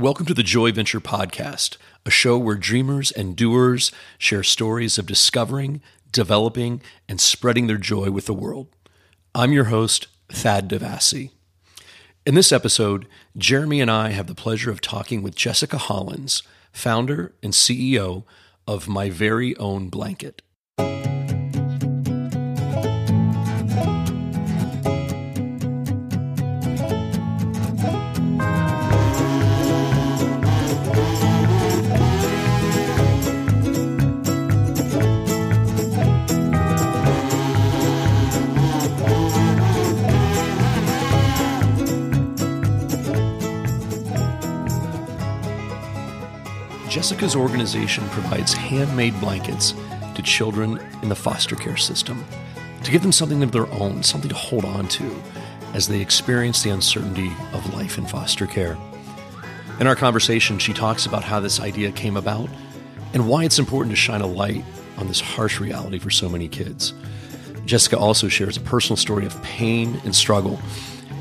Welcome to the Joy Venture Podcast, a show where dreamers and doers share stories of discovering, developing, and spreading their joy with the world. I'm your host, Thad Devassi. In this episode, Jeremy and I have the pleasure of talking with Jessica Hollins, founder and CEO of My Very Own Blanket. Jessica's organization provides handmade blankets to children in the foster care system to give them something of their own, something to hold on to as they experience the uncertainty of life in foster care. In our conversation, she talks about how this idea came about and why it's important to shine a light on this harsh reality for so many kids. Jessica also shares a personal story of pain and struggle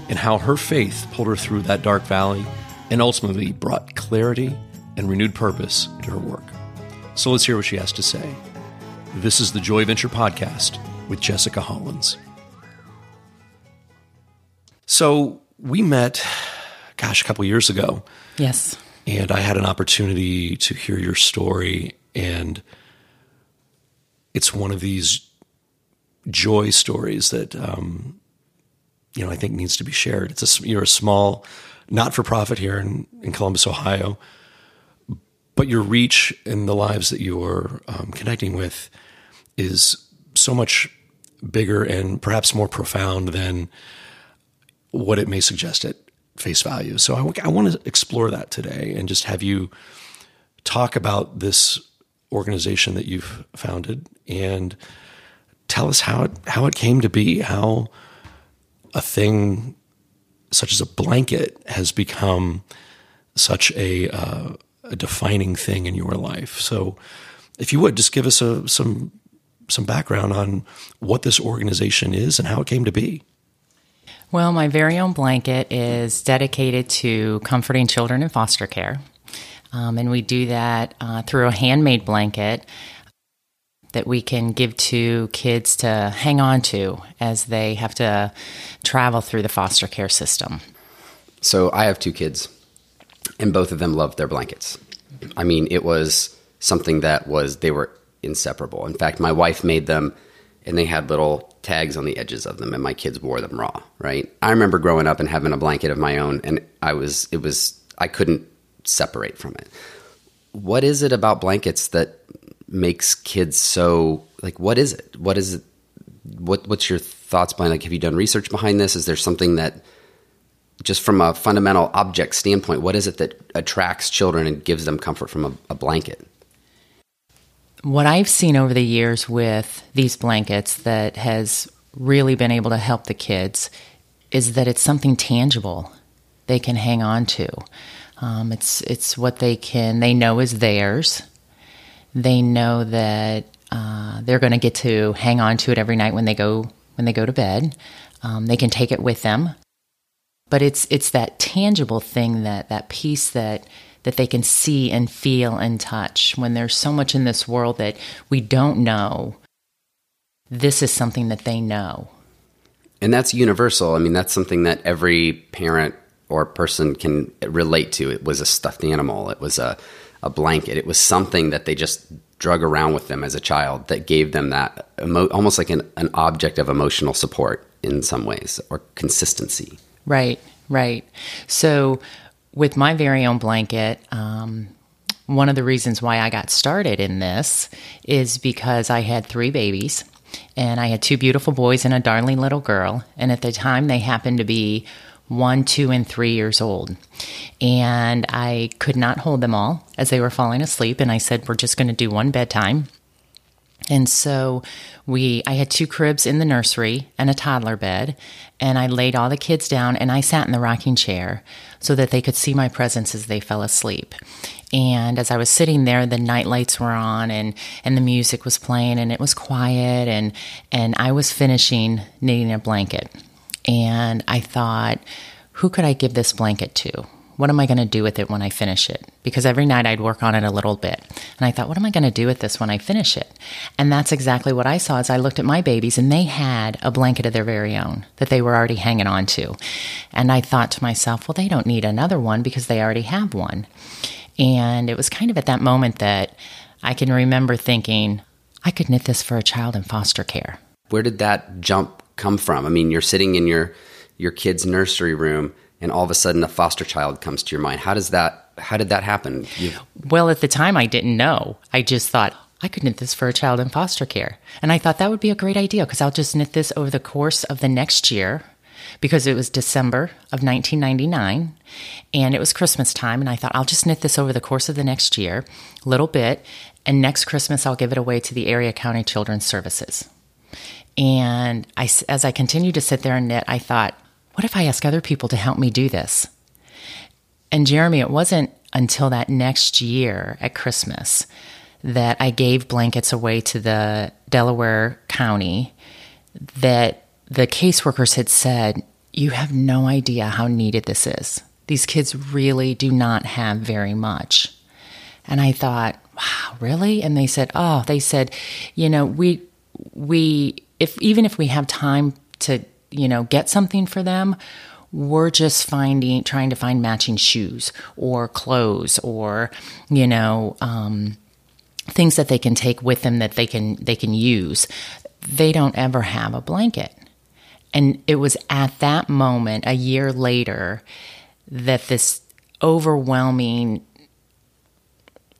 and how her faith pulled her through that dark valley and ultimately brought clarity and renewed purpose to her work. So let's hear what she has to say. This is the Joy Venture Podcast with Jessica Hollins. So we met, gosh, a couple years ago. Yes. And I had an opportunity to hear your story. And it's one of these joy stories that, um, you know, I think needs to be shared. It's a, you're a small not for profit here in, in Columbus, Ohio but your reach in the lives that you're um, connecting with is so much bigger and perhaps more profound than what it may suggest at face value. So I, I want to explore that today and just have you talk about this organization that you've founded and tell us how it how it came to be, how a thing such as a blanket has become such a uh, a defining thing in your life. So, if you would just give us a, some some background on what this organization is and how it came to be. Well, my very own blanket is dedicated to comforting children in foster care. Um, and we do that uh, through a handmade blanket that we can give to kids to hang on to as they have to travel through the foster care system. So I have two kids and both of them loved their blankets. I mean, it was something that was they were inseparable. In fact, my wife made them and they had little tags on the edges of them and my kids wore them raw, right? I remember growing up and having a blanket of my own and I was it was I couldn't separate from it. What is it about blankets that makes kids so like what is it? What is it what what's your thoughts behind like have you done research behind this? Is there something that just from a fundamental object standpoint, what is it that attracts children and gives them comfort from a, a blanket? What I've seen over the years with these blankets that has really been able to help the kids is that it's something tangible they can hang on to. Um, it's it's what they can they know is theirs. They know that uh, they're going to get to hang on to it every night when they go when they go to bed. Um, they can take it with them but it's it's that tangible thing that that piece that that they can see and feel and touch when there's so much in this world that we don't know. This is something that they know. And that's universal. I mean that's something that every parent or person can relate to. It was a stuffed animal. It was a, a blanket. It was something that they just drug around with them as a child that gave them that emo- almost like an, an object of emotional support in some ways or consistency Right, right. So, with my very own blanket, um, one of the reasons why I got started in this is because I had three babies and I had two beautiful boys and a darling little girl. And at the time, they happened to be one, two, and three years old. And I could not hold them all as they were falling asleep. And I said, We're just going to do one bedtime. And so we I had two cribs in the nursery and a toddler bed and I laid all the kids down and I sat in the rocking chair so that they could see my presence as they fell asleep. And as I was sitting there, the night lights were on and, and the music was playing and it was quiet and, and I was finishing knitting a blanket. And I thought, who could I give this blanket to? What am I going to do with it when I finish it? Because every night I'd work on it a little bit. And I thought, what am I going to do with this when I finish it? And that's exactly what I saw as I looked at my babies and they had a blanket of their very own that they were already hanging on to. And I thought to myself, well, they don't need another one because they already have one. And it was kind of at that moment that I can remember thinking, I could knit this for a child in foster care. Where did that jump come from? I mean, you're sitting in your your kid's nursery room and all of a sudden a foster child comes to your mind. How does that how did that happen? You... Well, at the time I didn't know. I just thought I could knit this for a child in foster care. And I thought that would be a great idea because I'll just knit this over the course of the next year because it was December of 1999 and it was Christmas time. And I thought I'll just knit this over the course of the next year, little bit. And next Christmas, I'll give it away to the area county children's services. And I, as I continued to sit there and knit, I thought, what if I ask other people to help me do this? And Jeremy, it wasn't until that next year at Christmas that I gave blankets away to the Delaware County that the caseworkers had said, You have no idea how needed this is. These kids really do not have very much. And I thought, wow, really? And they said, oh, they said, you know, we, we, if, even if we have time to, you know, get something for them, we're just finding, trying to find matching shoes or clothes or, you know, um, things that they can take with them that they can, they can use. They don't ever have a blanket. And it was at that moment, a year later, that this overwhelming,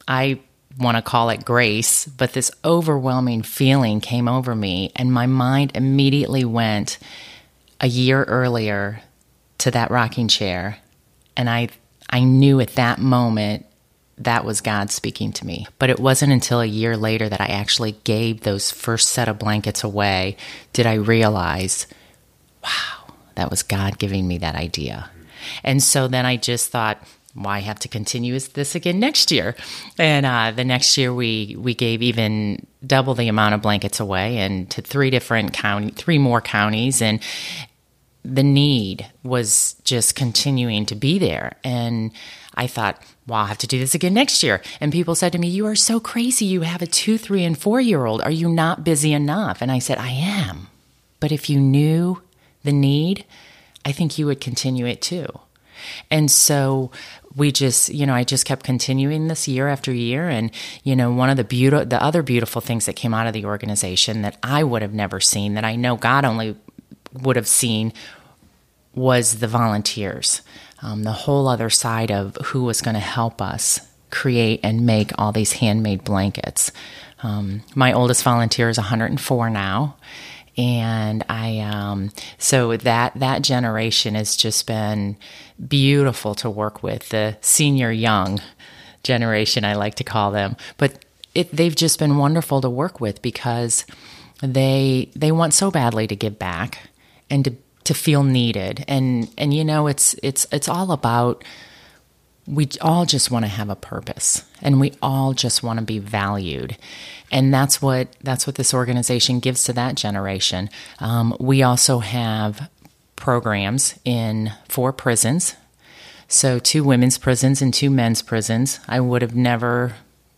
I want to call it grace, but this overwhelming feeling came over me, and my mind immediately went a year earlier to that rocking chair, and I I knew at that moment that was God speaking to me. But it wasn't until a year later that I actually gave those first set of blankets away did I realize, wow, that was God giving me that idea. And so then I just thought, why have to continue this again next year? And uh, the next year we we gave even double the amount of blankets away and to three different county, three more counties, and the need was just continuing to be there. And I thought, well, I'll have to do this again next year. And people said to me, You are so crazy. You have a two, three, and four year old. Are you not busy enough? And I said, I am. But if you knew the need, I think you would continue it too. And so we just, you know, I just kept continuing this year after year. And, you know, one of the beautiful, the other beautiful things that came out of the organization that I would have never seen, that I know God only would have seen, was the volunteers. Um, the whole other side of who was going to help us create and make all these handmade blankets. Um, my oldest volunteer is 104 now and I um, so that that generation has just been beautiful to work with the senior young generation I like to call them but it, they've just been wonderful to work with because they they want so badly to give back and to to feel needed. And and you know it's it's it's all about we all just want to have a purpose and we all just want to be valued. And that's what that's what this organization gives to that generation. Um, we also have programs in four prisons. So two women's prisons and two men's prisons. I would have never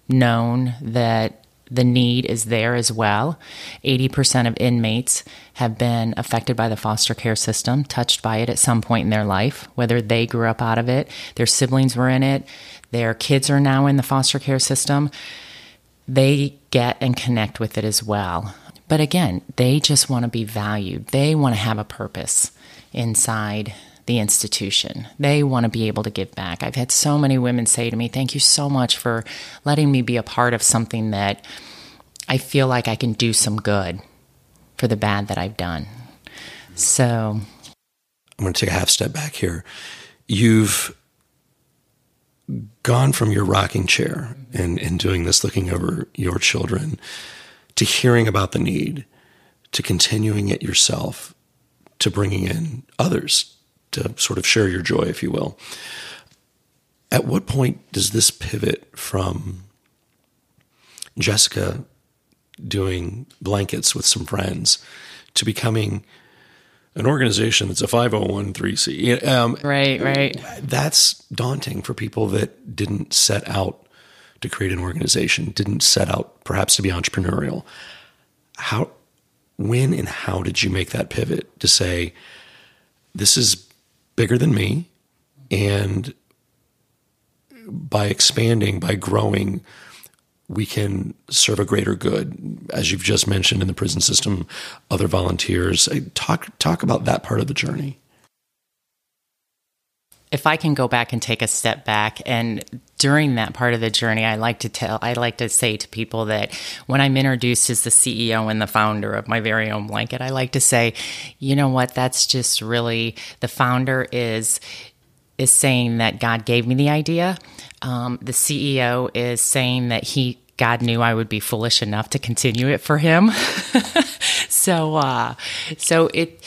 known that the need is there as well. 80% of inmates have been affected by the foster care system, touched by it at some point in their life, whether they grew up out of it, their siblings were in it, their kids are now in the foster care system. They get and connect with it as well. But again, they just want to be valued, they want to have a purpose inside the institution. They want to be able to give back. I've had so many women say to me, Thank you so much for letting me be a part of something that I feel like I can do some good for the bad that I've done. So I'm going to take a half step back here. You've gone from your rocking chair and, and doing this, looking over your children, to hearing about the need, to continuing it yourself, to bringing in others to sort of share your joy, if you will. At what point does this pivot from Jessica doing blankets with some friends to becoming an organization that's a 501c. Um, right, right. That's daunting for people that didn't set out to create an organization, didn't set out perhaps to be entrepreneurial. How, when, and how did you make that pivot to say, this is bigger than me, and by expanding, by growing, we can serve a greater good. As you've just mentioned in the prison system, other volunteers. Talk talk about that part of the journey. If I can go back and take a step back and during that part of the journey, I like to tell, I like to say to people that when I'm introduced as the CEO and the founder of my very own blanket, I like to say, you know what, that's just really the founder is is saying that God gave me the idea. Um, the CEO is saying that he God knew I would be foolish enough to continue it for him. so, uh, so it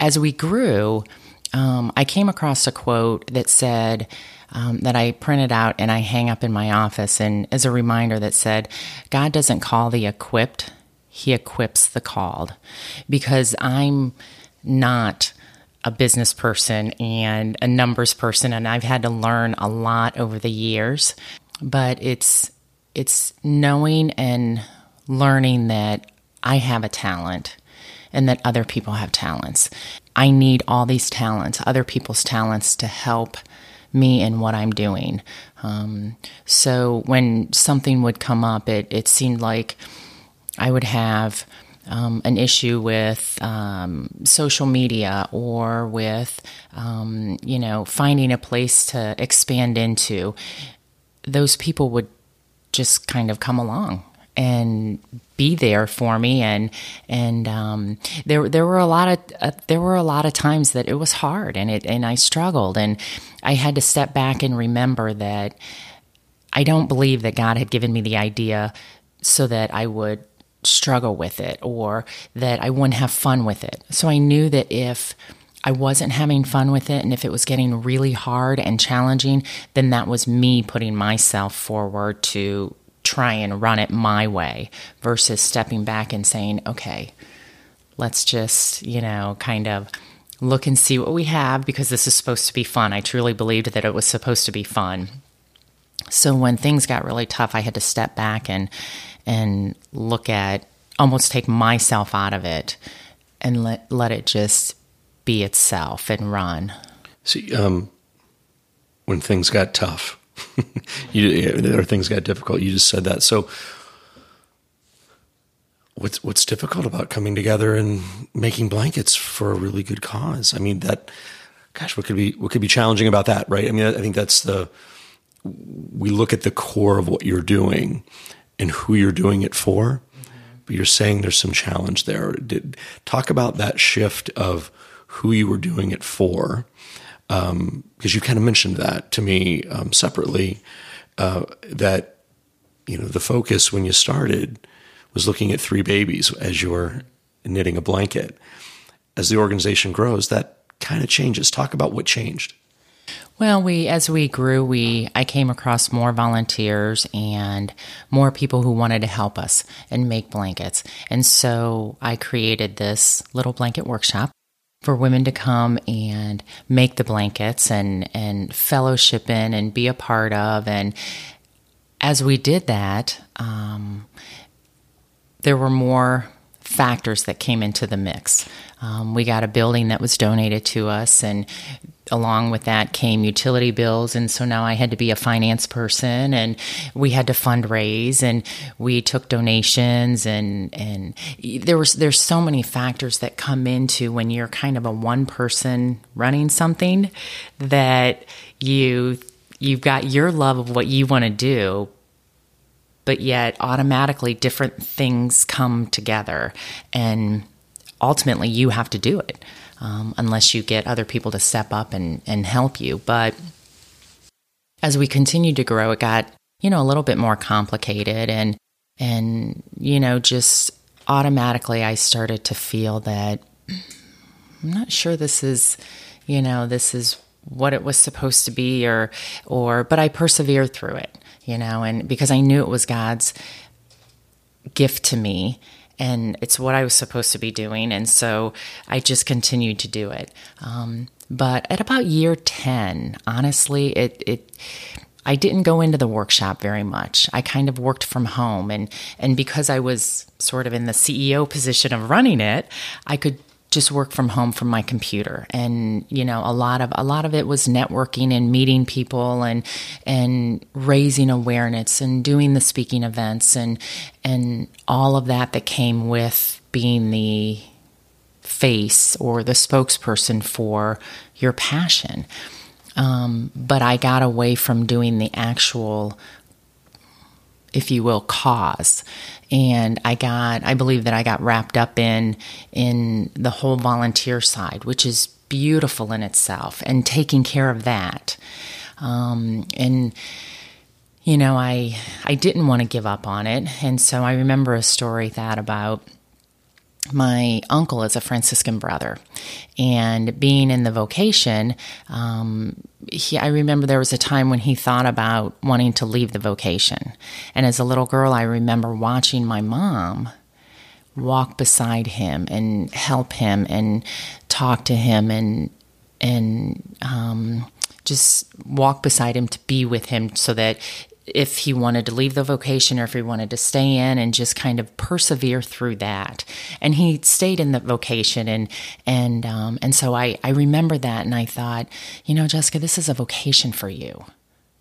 as we grew, um, I came across a quote that said. Um, that I printed out and I hang up in my office, and as a reminder that said, God doesn't call the equipped, He equips the called. Because I'm not a business person and a numbers person and I've had to learn a lot over the years but it's it's knowing and learning that I have a talent and that other people have talents. I need all these talents, other people's talents to help me in what I'm doing. Um, so when something would come up, it, it seemed like I would have um, an issue with um, social media or with, um, you know, finding a place to expand into, those people would just kind of come along and be there for me and and um, there there were a lot of uh, there were a lot of times that it was hard and it and I struggled and I had to step back and remember that I don't believe that God had given me the idea so that I would struggle with it or that I wouldn't have fun with it. So I knew that if I wasn't having fun with it and if it was getting really hard and challenging, then that was me putting myself forward to try and run it my way versus stepping back and saying, okay, let's just, you know, kind of look and see what we have because this is supposed to be fun. I truly believed that it was supposed to be fun. So when things got really tough, I had to step back and and look at almost take myself out of it and let let it just be itself and run. See, um, when things got tough, you, things got difficult, you just said that. So, what's what's difficult about coming together and making blankets for a really good cause? I mean, that, gosh, what could be what could be challenging about that, right? I mean, I think that's the we look at the core of what you're doing and who you're doing it for. But you're saying there's some challenge there. Did, talk about that shift of who you were doing it for, because um, you kind of mentioned that to me um, separately. Uh, that you know the focus when you started was looking at three babies as you were knitting a blanket. As the organization grows, that kind of changes. Talk about what changed. Well, we as we grew, we I came across more volunteers and more people who wanted to help us and make blankets. And so I created this little blanket workshop for women to come and make the blankets and and fellowship in and be a part of and as we did that, um, there were more factors that came into the mix. Um, we got a building that was donated to us, and along with that came utility bills. And so now I had to be a finance person, and we had to fundraise, and we took donations, and and there was there's so many factors that come into when you're kind of a one person running something that you you've got your love of what you want to do but yet automatically different things come together and ultimately you have to do it um, unless you get other people to step up and, and help you. But as we continued to grow it got you know a little bit more complicated and and you know just automatically i started to feel that i'm not sure this is you know this is what it was supposed to be or or but i persevered through it you know, and because I knew it was God's gift to me and it's what I was supposed to be doing. And so I just continued to do it. Um, but at about year 10, honestly, it, it, I didn't go into the workshop very much. I kind of worked from home and and because I was sort of in the CEO position of running it, I could just work from home from my computer. And you know a lot of a lot of it was networking and meeting people and and raising awareness and doing the speaking events and and all of that that came with being the face or the spokesperson for your passion. Um, but I got away from doing the actual if you will, cause. And I got, I believe that I got wrapped up in in the whole volunteer side, which is beautiful in itself, and taking care of that. Um, and you know, I I didn't want to give up on it, and so I remember a story that about my uncle is a Franciscan brother, and being in the vocation, um, he, I remember there was a time when he thought about wanting to leave the vocation. And as a little girl, I remember watching my mom walk beside him and help him and talk to him and and um, just walk beside him to be with him so that if he wanted to leave the vocation or if he wanted to stay in and just kind of persevere through that. And he stayed in the vocation and and um, and so I I remember that and I thought, you know, Jessica, this is a vocation for you.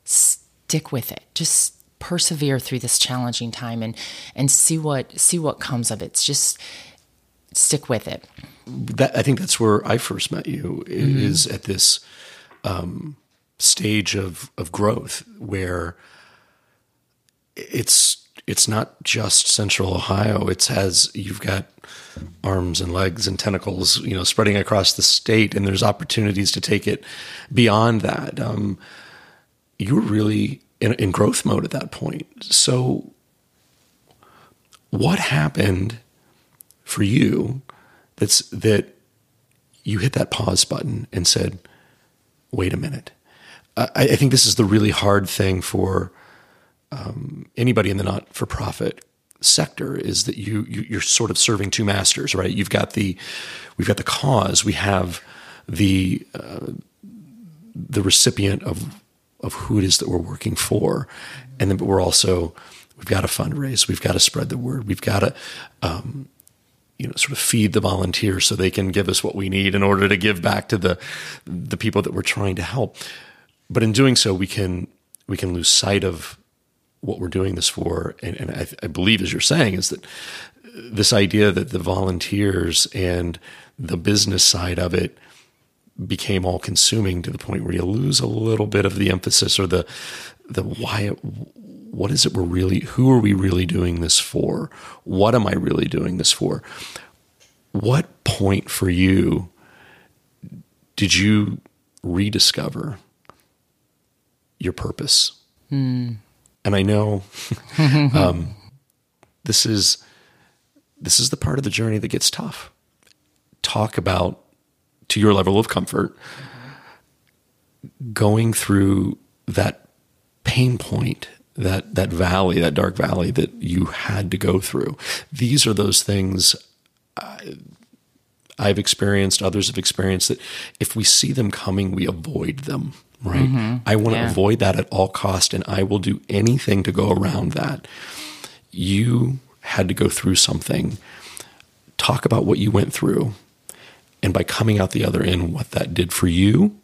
Stick with it. Just persevere through this challenging time and and see what see what comes of it. It's just stick with it. That I think that's where I first met you mm-hmm. is at this um, stage of of growth where it's it's not just central Ohio. It has you've got arms and legs and tentacles, you know, spreading across the state, and there's opportunities to take it beyond that. Um, you were really in, in growth mode at that point. So, what happened for you? That's that you hit that pause button and said, "Wait a minute." I, I think this is the really hard thing for um, anybody in the not for profit sector is that you, you are sort of serving two masters, right? You've got the we've got the cause, we have the uh, the recipient of of who it is that we're working for, and then but we're also we've got to fundraise, we've got to spread the word, we've got to um, you know sort of feed the volunteers so they can give us what we need in order to give back to the the people that we're trying to help. But in doing so, we can we can lose sight of what we're doing this for, and, and I, I, believe, as you're saying, is that this idea that the volunteers and the business side of it became all consuming to the point where you lose a little bit of the emphasis or the the why what is it we're really who are we really doing this for? What am i really doing this for? What point for you did you rediscover your purpose? Mm and I know um, this is this is the part of the journey that gets tough. Talk about to your level of comfort going through that pain point that that valley that dark valley that you had to go through these are those things I, I've experienced others have experienced that if we see them coming we avoid them right? Mm-hmm. I want to yeah. avoid that at all cost, and I will do anything to go around that. You had to go through something. Talk about what you went through, and by coming out the other end, what that did for you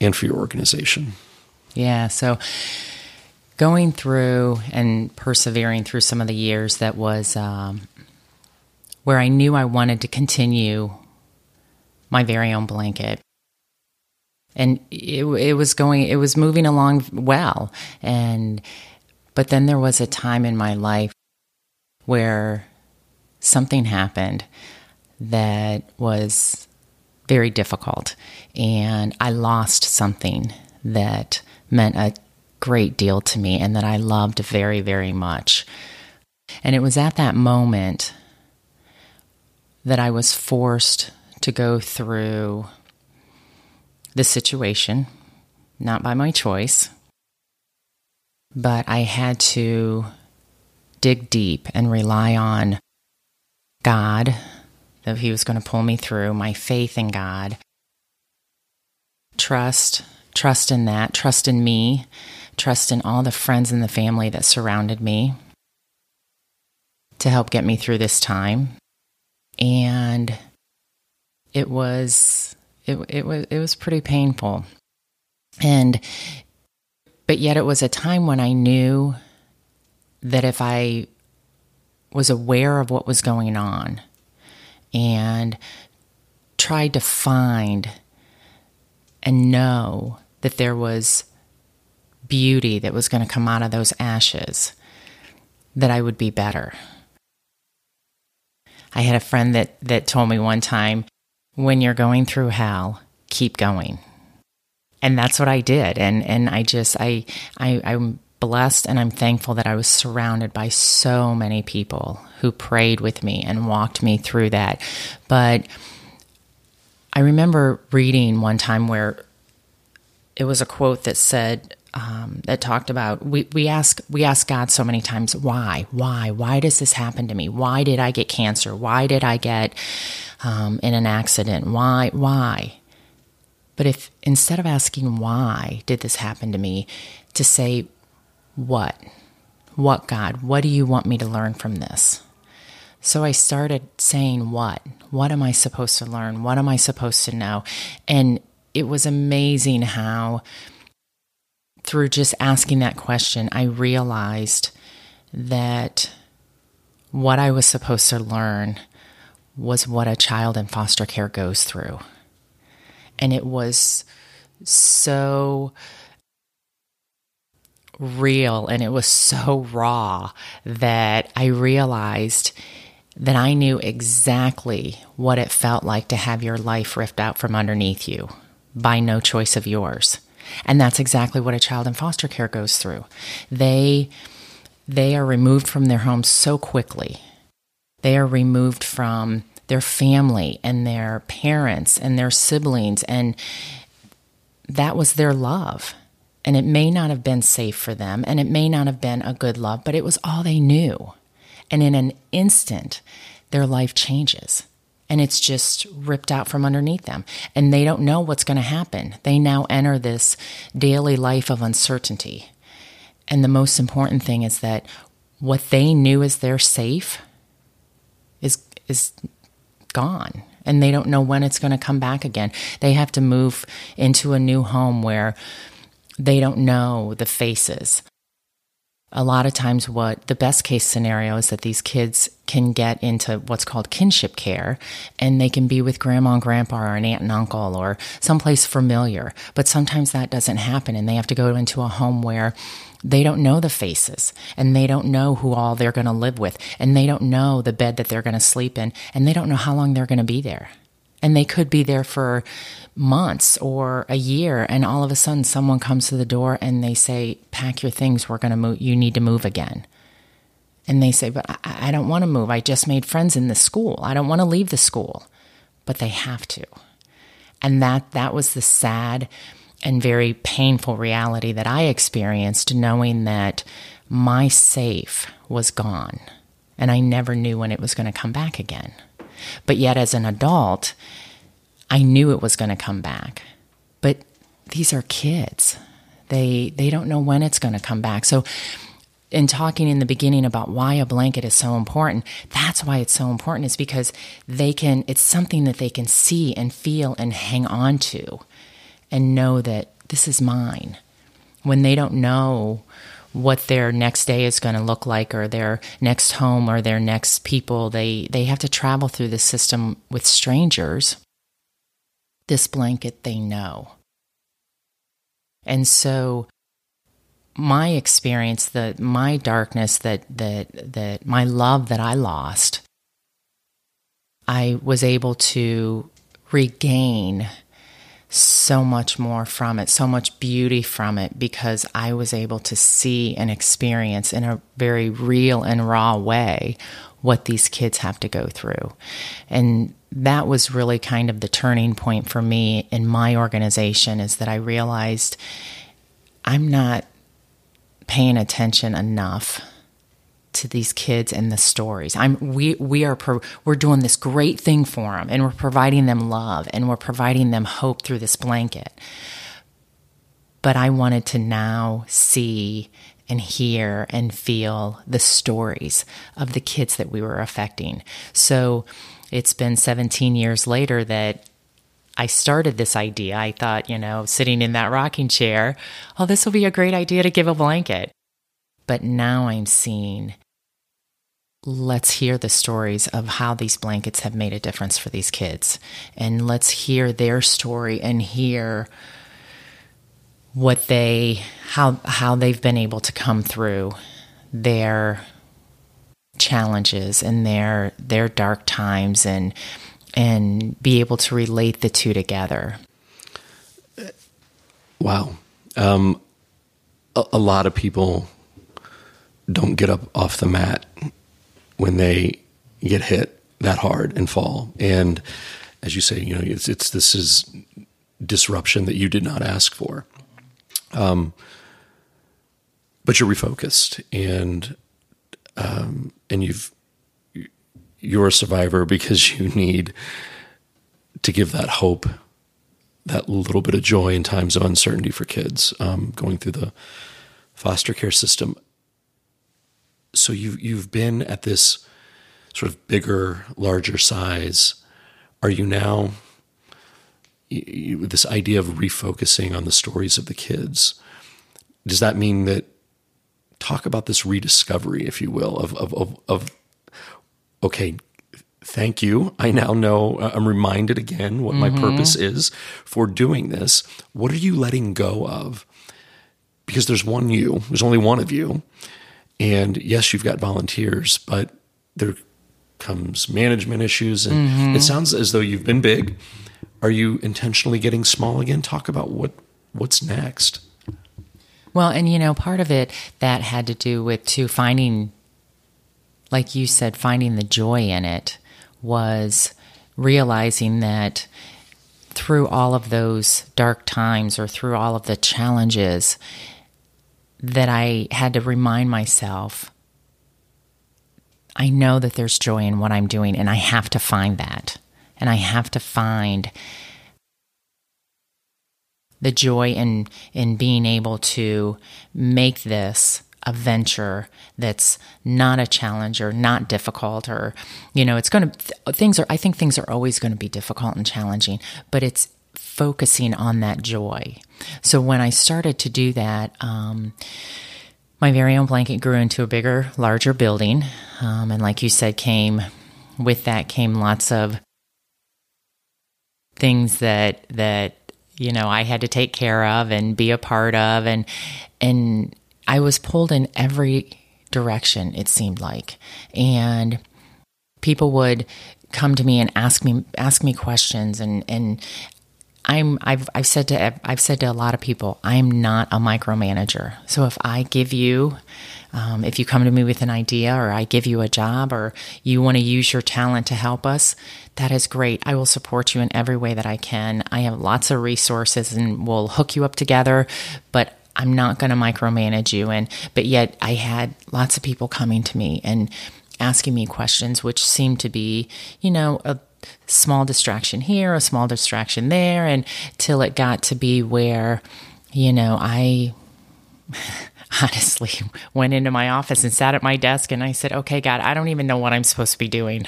and for your organization. Yeah. So going through and persevering through some of the years that was um, where I knew I wanted to continue my very own blanket and it, it was going it was moving along well. And but then there was a time in my life where something happened that was very difficult. And i lost something that meant a great deal to me and that i loved very very much. And it was at that moment that i was forced to go through this situation, not by my choice, but I had to dig deep and rely on God, that He was going to pull me through, my faith in God, trust, trust in that, trust in me, trust in all the friends and the family that surrounded me to help get me through this time. And it was it, it was it was pretty painful. And but yet it was a time when I knew that if I was aware of what was going on and tried to find and know that there was beauty that was going to come out of those ashes, that I would be better. I had a friend that, that told me one time, when you're going through hell, keep going. And that's what I did. And, and I just, I, I, I'm blessed and I'm thankful that I was surrounded by so many people who prayed with me and walked me through that. But I remember reading one time where it was a quote that said, um, that talked about we, we ask we ask God so many times why why why does this happen to me? Why did I get cancer? Why did I get um, in an accident? Why why? But if instead of asking why did this happen to me to say what? What God? What do you want me to learn from this? So I started saying what? What am I supposed to learn? What am I supposed to know? And it was amazing how through just asking that question, I realized that what I was supposed to learn was what a child in foster care goes through. And it was so real and it was so raw that I realized that I knew exactly what it felt like to have your life ripped out from underneath you by no choice of yours. And that's exactly what a child in foster care goes through. They they are removed from their home so quickly. They are removed from their family and their parents and their siblings and that was their love. And it may not have been safe for them and it may not have been a good love, but it was all they knew. And in an instant, their life changes and it's just ripped out from underneath them. And they don't know what's going to happen. They now enter this daily life of uncertainty. And the most important thing is that what they knew as their safe is is gone and they don't know when it's going to come back again. They have to move into a new home where they don't know the faces a lot of times what the best case scenario is that these kids can get into what's called kinship care and they can be with grandma and grandpa or an aunt and uncle or someplace familiar. But sometimes that doesn't happen and they have to go into a home where they don't know the faces and they don't know who all they're going to live with and they don't know the bed that they're going to sleep in and they don't know how long they're going to be there and they could be there for months or a year and all of a sudden someone comes to the door and they say pack your things we're going to move you need to move again. And they say but I, I don't want to move i just made friends in the school i don't want to leave the school. But they have to. And that that was the sad and very painful reality that i experienced knowing that my safe was gone and i never knew when it was going to come back again but yet, as an adult, I knew it was going to come back. But these are kids. They they don't know when it's going to come back. So in talking in the beginning about why a blanket is so important, that's why it's so important is because they can it's something that they can see and feel and hang on to and know that this is mine. When they don't know what their next day is going to look like or their next home or their next people. They, they have to travel through the system with strangers. This blanket they know. And so my experience, that my darkness, that that that my love that I lost, I was able to regain so much more from it, so much beauty from it, because I was able to see and experience in a very real and raw way what these kids have to go through. And that was really kind of the turning point for me in my organization is that I realized I'm not paying attention enough to these kids and the stories. I'm we we are pro, we're doing this great thing for them and we're providing them love and we're providing them hope through this blanket. But I wanted to now see and hear and feel the stories of the kids that we were affecting. So it's been 17 years later that I started this idea. I thought, you know, sitting in that rocking chair, oh, this will be a great idea to give a blanket. But now I'm seeing, let's hear the stories of how these blankets have made a difference for these kids. And let's hear their story and hear what they how how they've been able to come through their challenges and their their dark times and and be able to relate the two together. Wow. Um, a, a lot of people don't get up off the mat when they get hit that hard and fall. And as you say, you know, it's, it's this is disruption that you did not ask for. Um, but you're refocused and um, and you've you're a survivor because you need to give that hope, that little bit of joy in times of uncertainty for kids um, going through the foster care system. So you you've been at this sort of bigger, larger size. Are you now you, this idea of refocusing on the stories of the kids? Does that mean that talk about this rediscovery, if you will, of of of, of okay, thank you. I now know, uh, I'm reminded again what mm-hmm. my purpose is for doing this. What are you letting go of? Because there's one you, there's only one of you. And yes, you've got volunteers, but there comes management issues. And mm-hmm. it sounds as though you've been big. Are you intentionally getting small again? Talk about what what's next. Well, and you know, part of it that had to do with too finding like you said, finding the joy in it was realizing that through all of those dark times or through all of the challenges, that I had to remind myself I know that there's joy in what I'm doing, and I have to find that. And I have to find the joy in in being able to make this a venture that's not a challenge or not difficult or you know it's going to things are i think things are always going to be difficult and challenging but it's focusing on that joy so when i started to do that um, my very own blanket grew into a bigger larger building um, and like you said came with that came lots of things that that you know I had to take care of and be a part of and and I was pulled in every direction, it seemed like. And people would come to me and ask me ask me questions and and I'm I've I've said to I've said to a lot of people I'm not a micromanager. So if I give you um, if you come to me with an idea or I give you a job or you want to use your talent to help us, that is great. I will support you in every way that I can. I have lots of resources and we'll hook you up together, but I'm not going to micromanage you. And, but yet I had lots of people coming to me and asking me questions, which seemed to be, you know, a small distraction here, a small distraction there, and till it got to be where, you know, I honestly went into my office and sat at my desk and I said, okay, God, I don't even know what I'm supposed to be doing.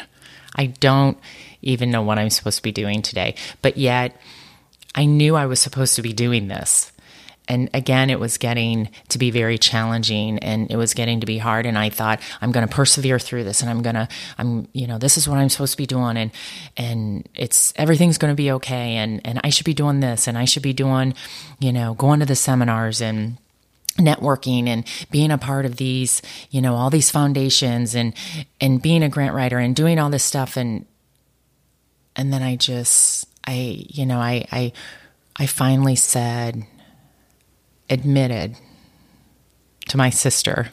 I don't even know what I'm supposed to be doing today. But yet, I knew I was supposed to be doing this and again it was getting to be very challenging and it was getting to be hard. And i thought i'm going to persevere through this and i'm going to i'm you know this is what i'm supposed to be doing. And and it's everything's going to be okay. And and i should be doing this and i should be doing you know going to the seminars and networking and being a part of these you know all these foundations and and being a grant writer and doing all this stuff. And and then i just i you know i i i finally said admitted to my sister,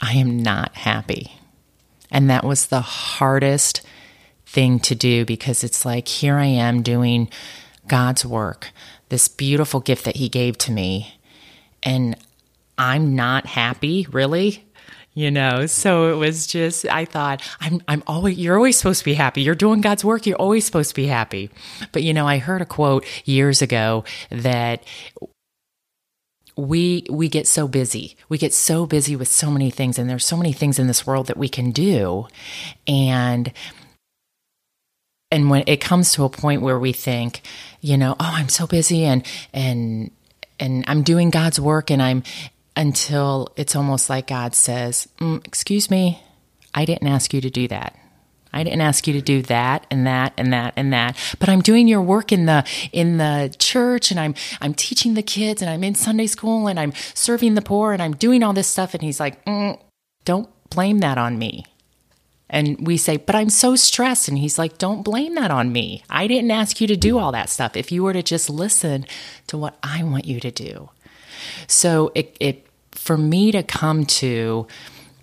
I am not happy. And that was the hardest thing to do because it's like, here I am doing God's work, this beautiful gift that He gave to me, and I'm not happy, really. you know so it was just i thought i'm i'm always you're always supposed to be happy you're doing god's work you're always supposed to be happy but you know i heard a quote years ago that we we get so busy we get so busy with so many things and there's so many things in this world that we can do and and when it comes to a point where we think you know oh i'm so busy and and and i'm doing god's work and i'm until it's almost like God says, mm, Excuse me, I didn't ask you to do that. I didn't ask you to do that and that and that and that. But I'm doing your work in the in the church and I'm I'm teaching the kids and I'm in Sunday school and I'm serving the poor and I'm doing all this stuff and he's like, mm, "Don't blame that on me." And we say, "But I'm so stressed." And he's like, "Don't blame that on me. I didn't ask you to do all that stuff. If you were to just listen to what I want you to do." So it, it for me to come to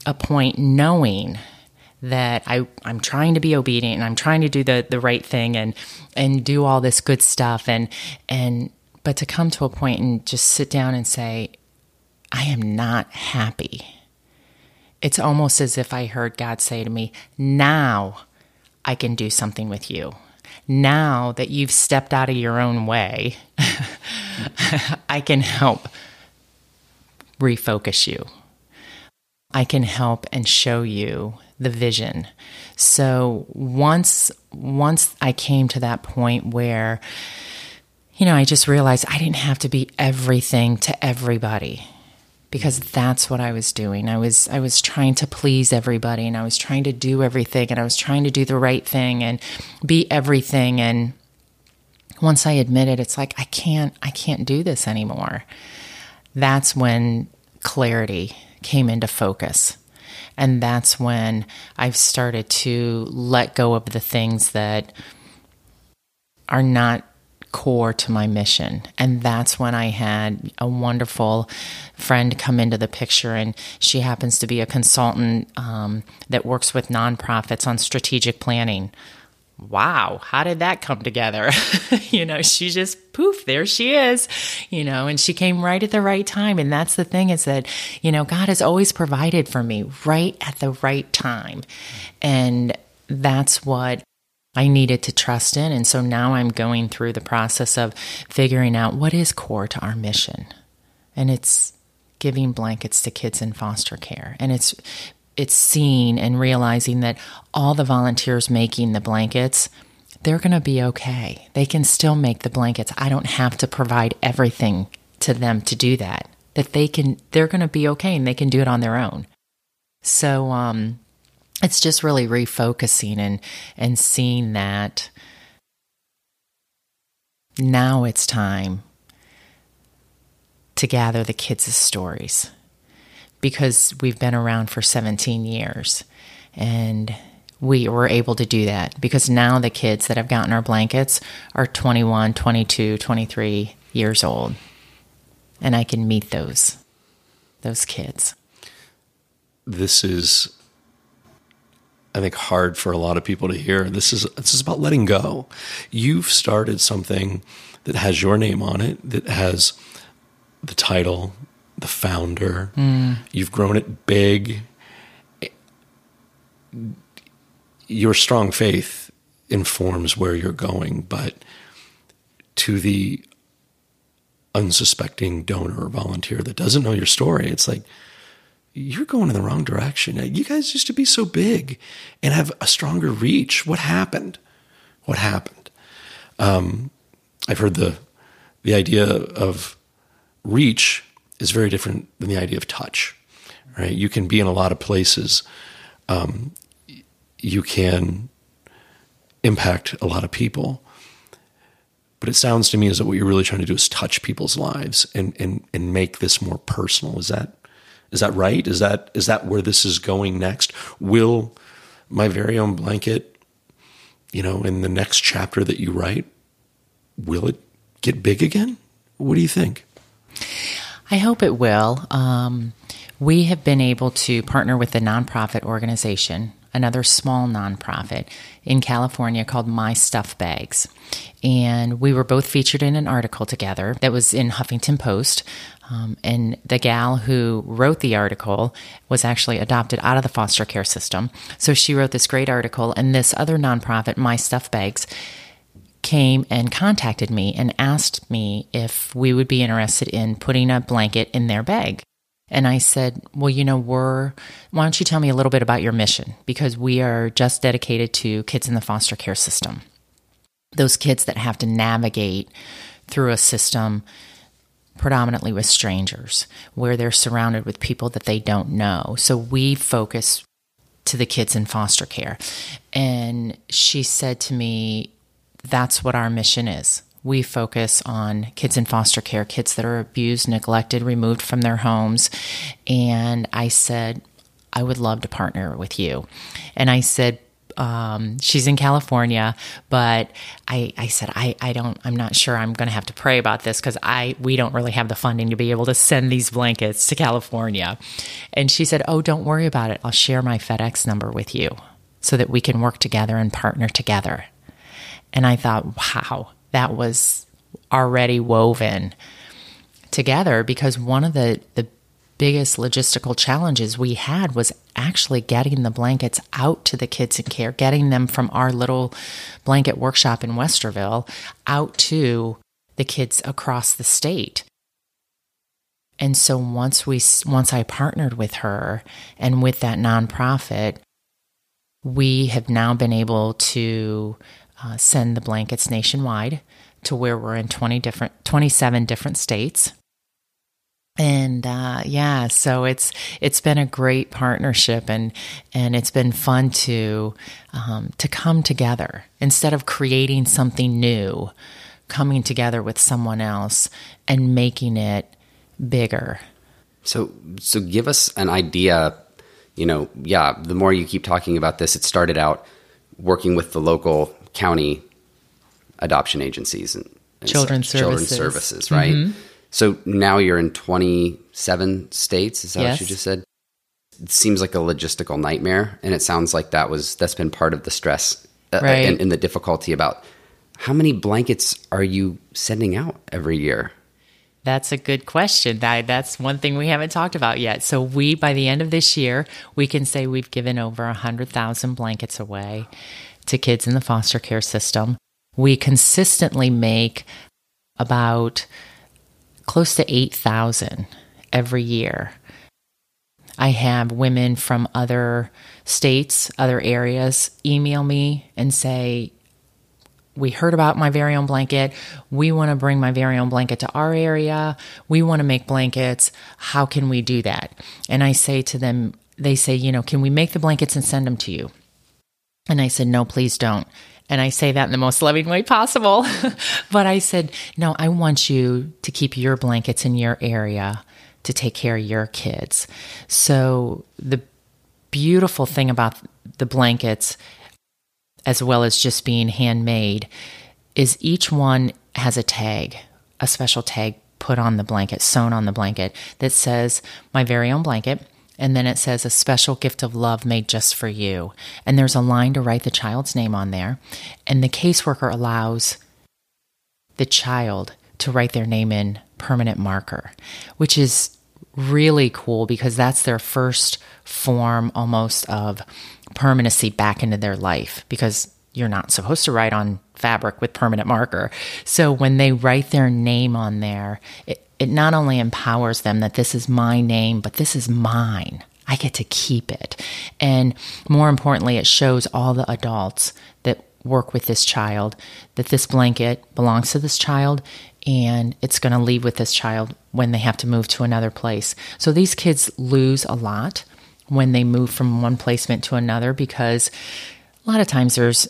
a point knowing that I, I'm trying to be obedient and I'm trying to do the, the right thing and and do all this good stuff and and but to come to a point and just sit down and say, I am not happy. It's almost as if I heard God say to me, Now I can do something with you. Now that you've stepped out of your own way, I can help refocus you. I can help and show you the vision. So once once I came to that point where you know, I just realized I didn't have to be everything to everybody because that's what I was doing. I was I was trying to please everybody and I was trying to do everything and I was trying to do the right thing and be everything and once I admitted it's like I can't I can't do this anymore that's when clarity came into focus. And that's when I've started to let go of the things that are not core to my mission. And that's when I had a wonderful friend come into the picture. And she happens to be a consultant um, that works with nonprofits on strategic planning wow, how did that come together? you know, she just poof, there she is, you know, and she came right at the right time. And that's the thing is that, you know, God has always provided for me right at the right time. And that's what I needed to trust in. And so now I'm going through the process of figuring out what is core to our mission. And it's giving blankets to kids in foster care. And it's it's seeing and realizing that all the volunteers making the blankets they're going to be okay. They can still make the blankets. I don't have to provide everything to them to do that. That they can they're going to be okay and they can do it on their own. So um it's just really refocusing and and seeing that now it's time to gather the kids' stories because we've been around for 17 years. And we were able to do that because now the kids that have gotten our blankets are 21, 22, 23 years old. And I can meet those those kids. This is I think hard for a lot of people to hear. This is this is about letting go. You've started something that has your name on it, that has the title, the founder. Mm. You've grown it big. Your strong faith informs where you're going, but to the unsuspecting donor or volunteer that doesn't know your story, it's like, you're going in the wrong direction. You guys used to be so big and have a stronger reach. What happened? What happened? Um, I've heard the the idea of reach is very different than the idea of touch, right? You can be in a lot of places. Um, you can impact a lot of people. But it sounds to me as though what you're really trying to do is touch people's lives and, and, and make this more personal. Is that is that right? Is that is that where this is going next? Will my very own blanket, you know, in the next chapter that you write, will it get big again? What do you think? I hope it will. Um, we have been able to partner with a nonprofit organization another small nonprofit in California called My Stuff Bags. And we were both featured in an article together that was in Huffington Post. Um, and the gal who wrote the article was actually adopted out of the foster care system. So she wrote this great article, and this other nonprofit, My Stuff Bags, came and contacted me and asked me if we would be interested in putting a blanket in their bag. And I said, Well, you know, we're, why don't you tell me a little bit about your mission? Because we are just dedicated to kids in the foster care system. Those kids that have to navigate through a system predominantly with strangers, where they're surrounded with people that they don't know. So we focus to the kids in foster care. And she said to me, That's what our mission is we focus on kids in foster care, kids that are abused, neglected, removed from their homes. And I said, I would love to partner with you. And I said, um, she's in California, but I, I said, I, I don't, I'm not sure I'm going to have to pray about this because I, we don't really have the funding to be able to send these blankets to California. And she said, Oh, don't worry about it. I'll share my FedEx number with you so that we can work together and partner together. And I thought, wow, that was already woven together because one of the, the biggest logistical challenges we had was actually getting the blankets out to the kids in care, getting them from our little blanket workshop in Westerville out to the kids across the state. And so once we once I partnered with her and with that nonprofit, we have now been able to uh, send the blankets nationwide to where we're in 20 different 27 different states. And uh, yeah so it's it's been a great partnership and and it's been fun to um, to come together. Instead of creating something new coming together with someone else and making it bigger. So so give us an idea you know yeah the more you keep talking about this it started out working with the local county adoption agencies and, and children's such, services. children's services, right? Mm-hmm. So now you're in 27 states. Is that yes. what you just said? It seems like a logistical nightmare, and it sounds like that was that's been part of the stress uh, uh right. and, and the difficulty about how many blankets are you sending out every year? That's a good question. That, that's one thing we haven't talked about yet. So we, by the end of this year, we can say we've given over 100,000 blankets away to kids in the foster care system. We consistently make about close to 8,000 every year. I have women from other states, other areas email me and say, we heard about my very own blanket. We want to bring my very own blanket to our area. We want to make blankets. How can we do that? And I say to them, they say, you know, can we make the blankets and send them to you? And I said, no, please don't. And I say that in the most loving way possible. but I said, no, I want you to keep your blankets in your area to take care of your kids. So the beautiful thing about the blankets, as well as just being handmade, is each one has a tag, a special tag put on the blanket, sewn on the blanket that says, My very own blanket and then it says a special gift of love made just for you. And there's a line to write the child's name on there. And the caseworker allows the child to write their name in permanent marker, which is really cool because that's their first form almost of permanency back into their life because you're not supposed to write on fabric with permanent marker. So when they write their name on there, it, it not only empowers them that this is my name, but this is mine. I get to keep it. And more importantly, it shows all the adults that work with this child that this blanket belongs to this child and it's going to leave with this child when they have to move to another place. So these kids lose a lot when they move from one placement to another because a lot of times there's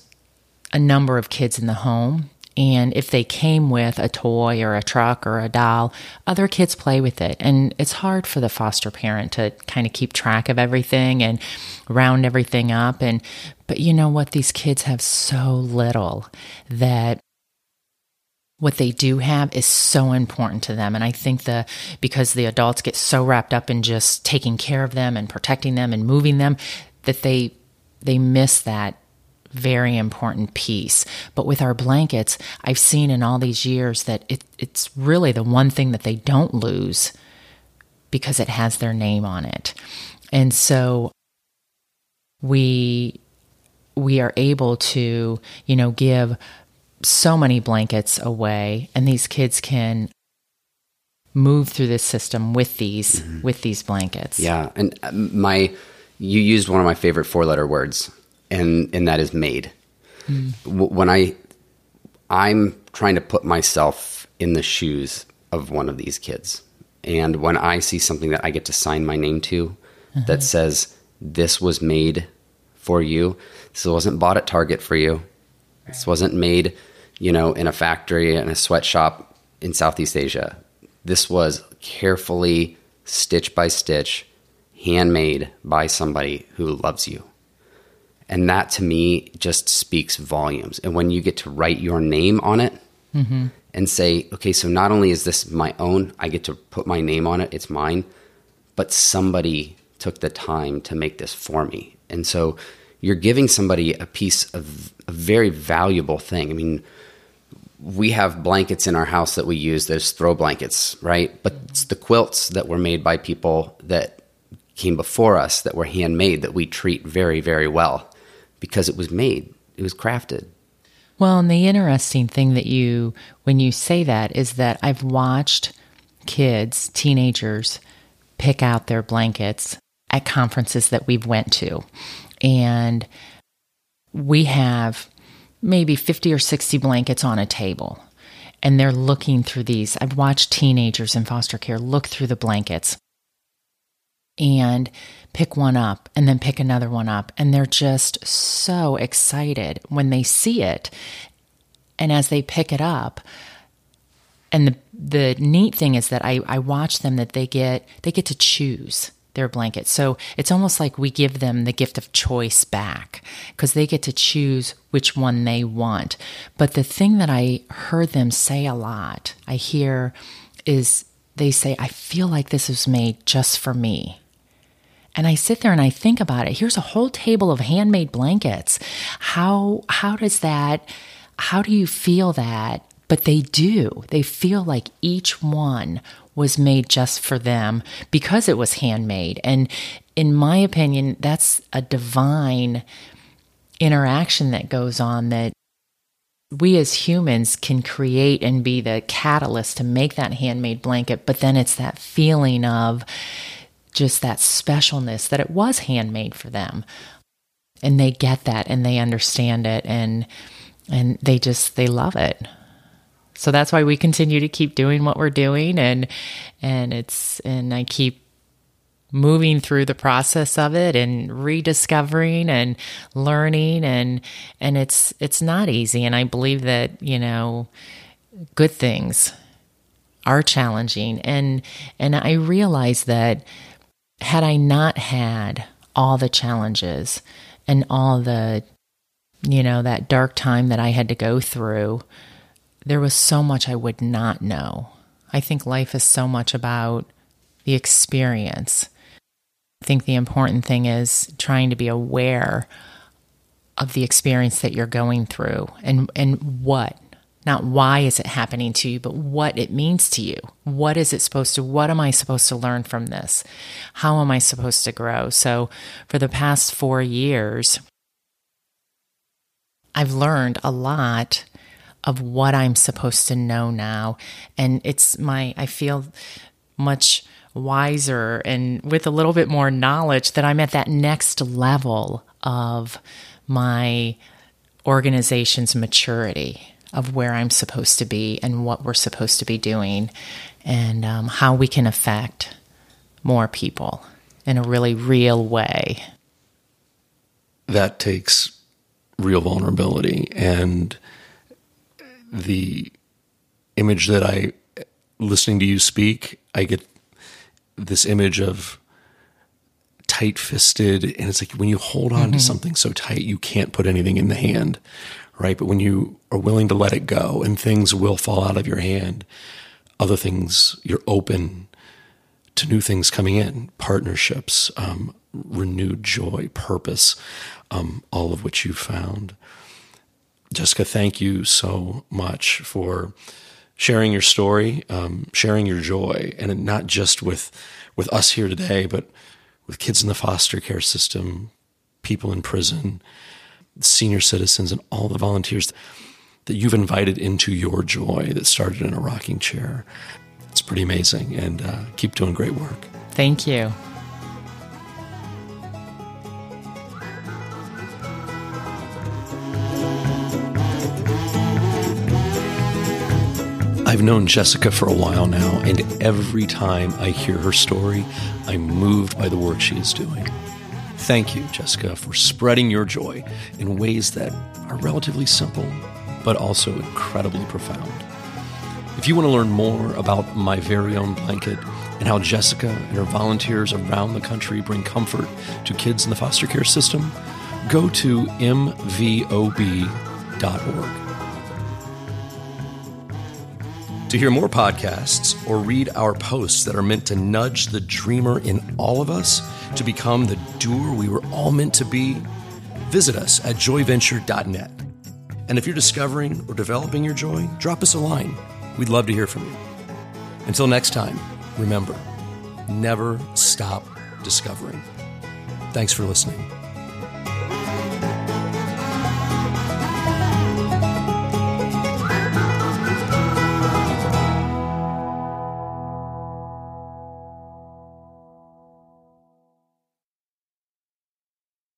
a number of kids in the home and if they came with a toy or a truck or a doll, other kids play with it. And it's hard for the foster parent to kind of keep track of everything and round everything up. And, but you know what? These kids have so little that what they do have is so important to them. And I think the, because the adults get so wrapped up in just taking care of them and protecting them and moving them, that they they miss that very important piece. But with our blankets, I've seen in all these years that it, it's really the one thing that they don't lose because it has their name on it. And so we we are able to, you know, give so many blankets away and these kids can move through this system with these mm-hmm. with these blankets. Yeah, and uh, my you used one of my favorite four letter words and and that is made. Mm. When I I'm trying to put myself in the shoes of one of these kids. And when I see something that I get to sign my name to uh-huh. that says this was made for you. This wasn't bought at Target for you. This wasn't made, you know, in a factory in a sweatshop in Southeast Asia. This was carefully stitch by stitch handmade by somebody who loves you. And that to me just speaks volumes. And when you get to write your name on it mm-hmm. and say, okay, so not only is this my own, I get to put my name on it, it's mine, but somebody took the time to make this for me. And so you're giving somebody a piece of a very valuable thing. I mean, we have blankets in our house that we use, those throw blankets, right? But it's the quilts that were made by people that came before us that were handmade that we treat very, very well because it was made, it was crafted. Well, and the interesting thing that you, when you say that, is that I've watched kids, teenagers, pick out their blankets at conferences that we've went to. And we have maybe 50 or 60 blankets on a table. And they're looking through these. I've watched teenagers in foster care look through the blankets and pick one up and then pick another one up. And they're just so excited when they see it. And as they pick it up, and the the neat thing is that I, I watch them that they get they get to choose their blanket. So it's almost like we give them the gift of choice back because they get to choose which one they want. But the thing that I heard them say a lot, I hear is they say, I feel like this was made just for me. And I sit there and I think about it. Here's a whole table of handmade blankets. How how does that how do you feel that? But they do. They feel like each one was made just for them because it was handmade. And in my opinion, that's a divine interaction that goes on that we as humans can create and be the catalyst to make that handmade blanket, but then it's that feeling of just that specialness that it was handmade for them. And they get that and they understand it and and they just they love it. So that's why we continue to keep doing what we're doing and and it's and I keep moving through the process of it and rediscovering and learning and and it's it's not easy and I believe that, you know, good things are challenging and and I realize that had I not had all the challenges and all the, you know, that dark time that I had to go through, there was so much I would not know. I think life is so much about the experience. I think the important thing is trying to be aware of the experience that you're going through and, and what not why is it happening to you, but what it means to you. What is it supposed to, what am I supposed to learn from this? How am I supposed to grow? So, for the past four years, I've learned a lot of what I'm supposed to know now. And it's my, I feel much wiser and with a little bit more knowledge that I'm at that next level of my organization's maturity of where I'm supposed to be and what we're supposed to be doing and um, how we can affect more people in a really real way. That takes real vulnerability. And the image that I, listening to you speak, I get this image of tight fisted. And it's like when you hold on mm-hmm. to something so tight, you can't put anything in the hand right? But when you are willing to let it go and things will fall out of your hand, other things, you're open to new things coming in, partnerships, um, renewed joy, purpose, um, all of which you found. Jessica, thank you so much for sharing your story, um, sharing your joy, and not just with with us here today, but with kids in the foster care system, people in prison, senior citizens, and all the volunteers that you've invited into your joy that started in a rocking chair. It's pretty amazing, and uh, keep doing great work. Thank you. I've known Jessica for a while now, and every time I hear her story, I'm moved by the work she is doing. Thank you, Jessica, for spreading your joy in ways that are relatively simple, but also incredibly profound. If you want to learn more about my very own blanket and how Jessica and her volunteers around the country bring comfort to kids in the foster care system, go to mvob.org. To hear more podcasts or read our posts that are meant to nudge the dreamer in all of us to become the doer we were all meant to be, visit us at joyventure.net. And if you're discovering or developing your joy, drop us a line. We'd love to hear from you. Until next time, remember never stop discovering. Thanks for listening.